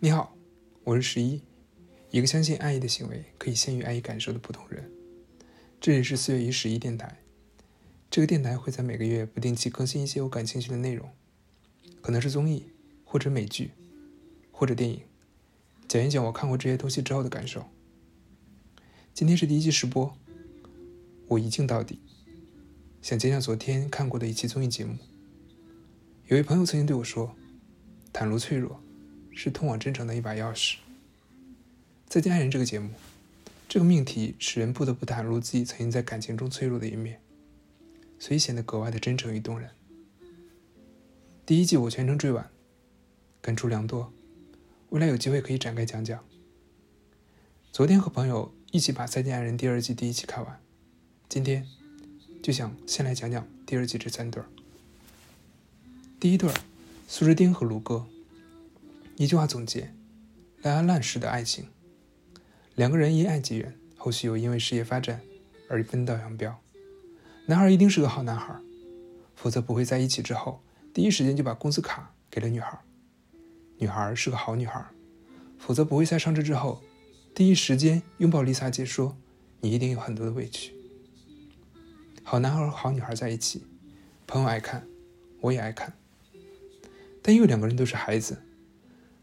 你好，我是十一，一个相信爱意的行为可以先于爱意感受的普通人。这里是四月一十一电台，这个电台会在每个月不定期更新一些我感兴趣的内容，可能是综艺，或者美剧，或者电影，讲一讲我看过这些东西之后的感受。今天是第一季试播，我一镜到底，想讲讲昨天看过的一期综艺节目。有位朋友曾经对我说：“袒露脆弱。”是通往真诚的一把钥匙。再见爱人这个节目，这个命题使人不得不袒露自己曾经在感情中脆弱的一面，所以显得格外的真诚与动人。第一季我全程追完，感触良多，未来有机会可以展开讲讲。昨天和朋友一起把《再见爱人》第二季第一期看完，今天就想先来讲讲第二季这三对儿。第一对儿，苏志丁和卢哥。一句话总结：烂啊烂式的爱情。两个人因爱结缘，后续又因为事业发展而分道扬镳。男孩一定是个好男孩，否则不会在一起之后第一时间就把工资卡给了女孩。女孩是个好女孩，否则不会在上车之后第一时间拥抱丽萨姐说：“你一定有很多的委屈。”好男孩和好女孩在一起，朋友爱看，我也爱看。但因为两个人都是孩子。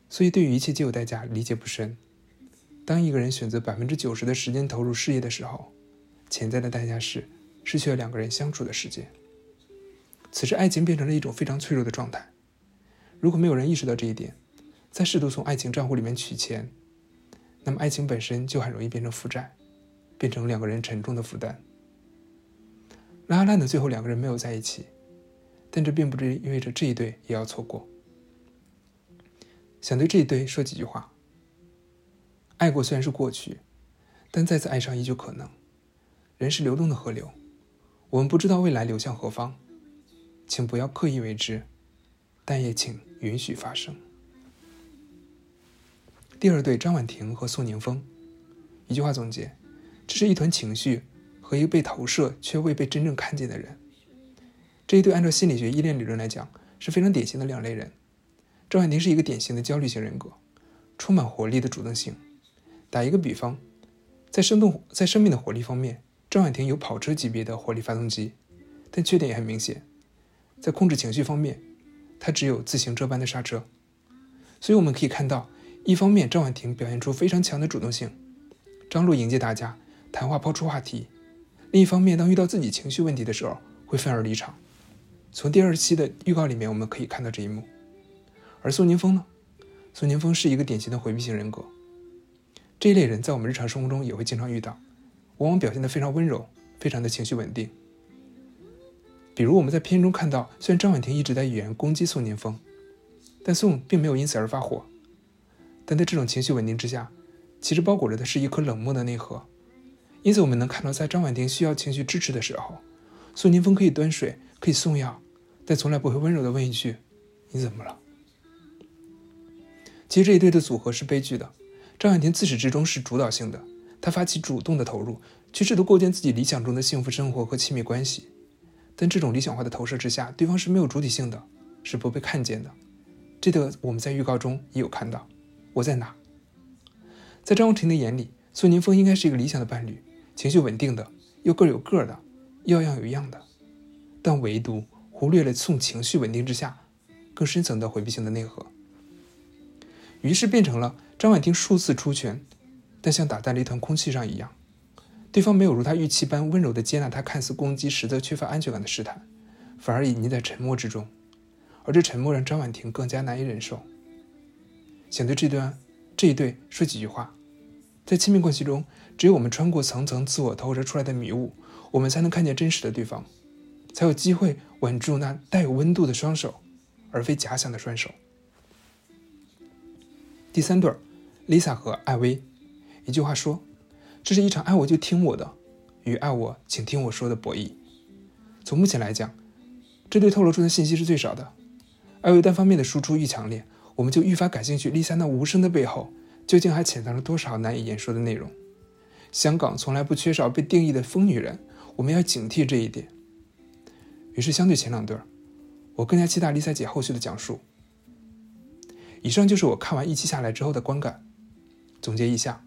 所以，对于一切皆有代价，理解不深。当一个人选择百分之九十的时间投入事业的时候，潜在的代价是失去了两个人相处的时间。此时，爱情变成了一种非常脆弱的状态。如果没有人意识到这一点，再试图从爱情账户里面取钱，那么爱情本身就很容易变成负债，变成两个人沉重的负担。拉拉烂的最后两个人没有在一起，但这并不意味着这一对也要错过。想对这一对说几句话。爱过虽然是过去，但再次爱上依旧可能。人是流动的河流，我们不知道未来流向何方，请不要刻意为之，但也请允许发生。第二对张婉婷和宋宁峰，一句话总结：这是一团情绪和一个被投射却未被真正看见的人。这一对按照心理学依恋理论来讲，是非常典型的两类人。张婉婷是一个典型的焦虑型人格，充满活力的主动性。打一个比方，在生动在生命的活力方面，张婉婷有跑车级别的活力发动机，但缺点也很明显。在控制情绪方面，她只有自行车般的刹车。所以我们可以看到，一方面张婉婷表现出非常强的主动性，张璐迎接大家，谈话抛出话题；另一方面，当遇到自己情绪问题的时候，会愤而离场。从第二期的预告里面，我们可以看到这一幕。而宋宁峰呢？宋宁峰是一个典型的回避型人格。这一类人在我们日常生活中也会经常遇到，往往表现得非常温柔，非常的情绪稳定。比如我们在片中看到，虽然张婉婷一直在语言攻击宋宁峰，但宋并没有因此而发火。但在这种情绪稳定之下，其实包裹着的是一颗冷漠的内核。因此我们能看到，在张婉婷需要情绪支持的时候，宋宁峰可以端水，可以送药，但从来不会温柔地问一句：“你怎么了？”其实这一对的组合是悲剧的。张婉婷自始至终是主导性的，她发起主动的投入，去试图构建自己理想中的幸福生活和亲密关系。但这种理想化的投射之下，对方是没有主体性的，是不被看见的。这个我们在预告中也有看到。我在哪？在张婉婷的眼里，宋宁峰应该是一个理想的伴侣，情绪稳定的，又各有各的，要样有样的。但唯独忽略了宋情绪稳定之下更深层的回避性的内核。于是变成了张婉婷数次出拳，但像打在了一团空气上一样，对方没有如他预期般温柔地接纳他看似攻击，实则缺乏安全感的试探，反而隐匿在沉默之中，而这沉默让张婉婷更加难以忍受。想对这段这一对说几句话，在亲密关系中，只有我们穿过层层自我投射出来的迷雾，我们才能看见真实的对方，才有机会稳住那带有温度的双手，而非假想的双手。第三对儿，Lisa 和艾薇，一句话说，这是一场爱我就听我的，与爱我请听我说的博弈。从目前来讲，这对透露出的信息是最少的。艾薇单方面的输出愈强烈，我们就愈发感兴趣。Lisa 那无声的背后，究竟还潜藏着多少难以言说的内容？香港从来不缺少被定义的疯女人，我们要警惕这一点。于是，相对前两对，我更加期待 Lisa 姐后续的讲述。以上就是我看完一期下来之后的观感。总结一下：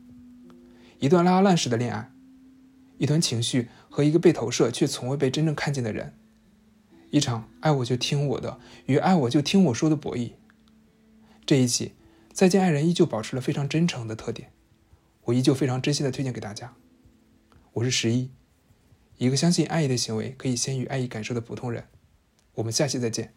一段拉拉烂式的恋爱，一段情绪和一个被投射却从未被真正看见的人，一场爱我就听我的与爱我就听我说的博弈。这一期《再见爱人》依旧保持了非常真诚的特点，我依旧非常真心的推荐给大家。我是十一，一个相信爱意的行为可以先于爱意感受的普通人。我们下期再见。